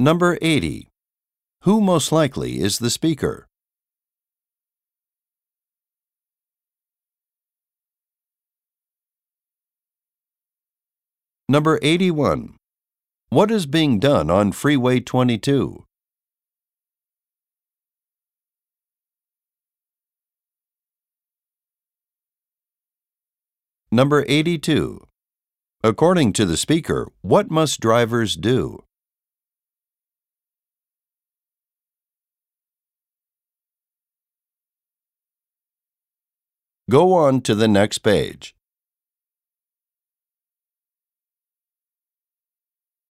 Number 80. Who most likely is the speaker? Number 81. What is being done on Freeway 22? Number 82. According to the speaker, what must drivers do? Go on to the next page.